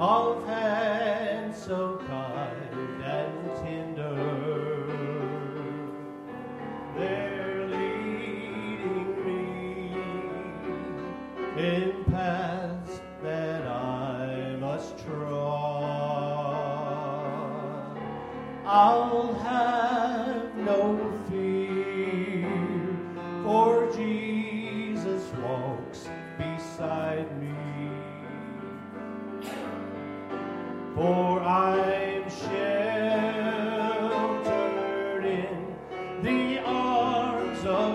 of hands so kind and tender. They're leading me in paths that I must trod. I'll have no fear, for Jesus walks beside me.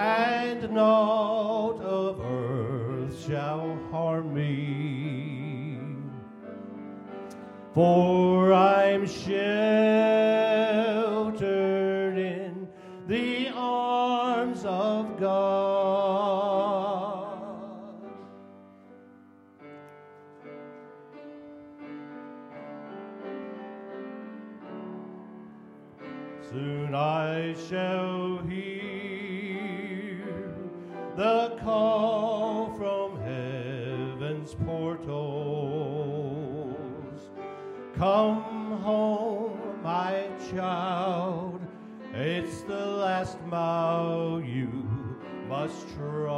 and naught of earth shall harm me. For I'm sheltered in the arms of God. Soon I shall hear heaven's portals. Come home, my child. It's the last mile you must trod.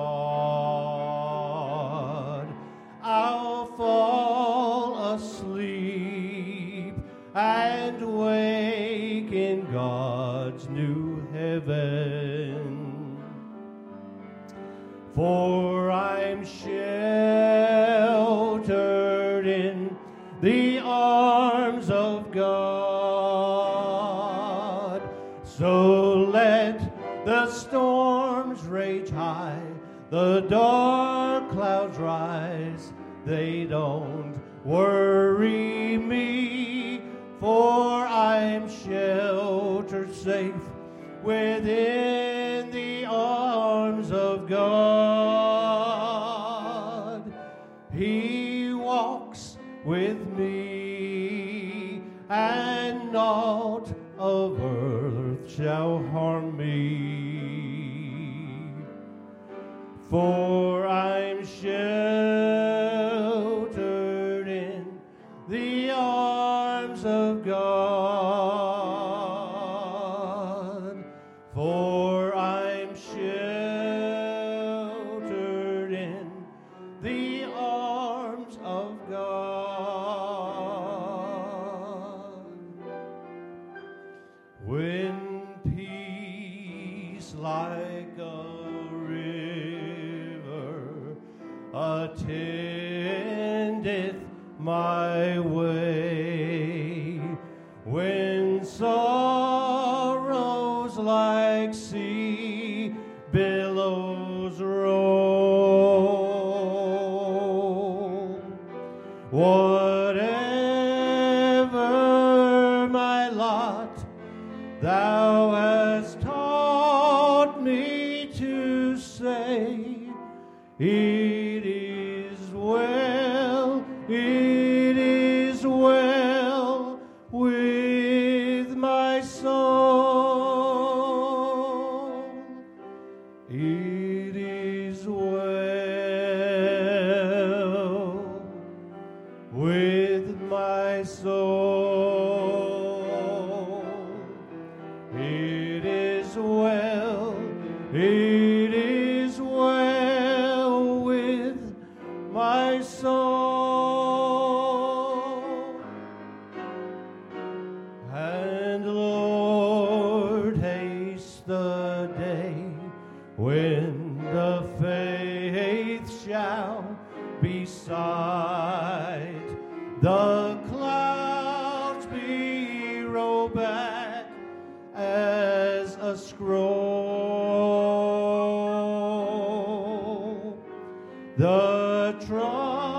I'll fall asleep and wake in God's new heaven. For I'm sheltered God. So let the storms rage high, the dark clouds rise, they don't worry me, for I'm sheltered safe within the arms of God. Naught of earth shall harm me. For I'm sheltered in the arms of God. For I'm sheltered in the arms of God. Attendeth my way, when sorrows like sea billows roll, whatever my lot, thou hast taught me to say, It is well, it is well with my soul. And Lord, haste the day when the faith shall be beside the clouds be rolled back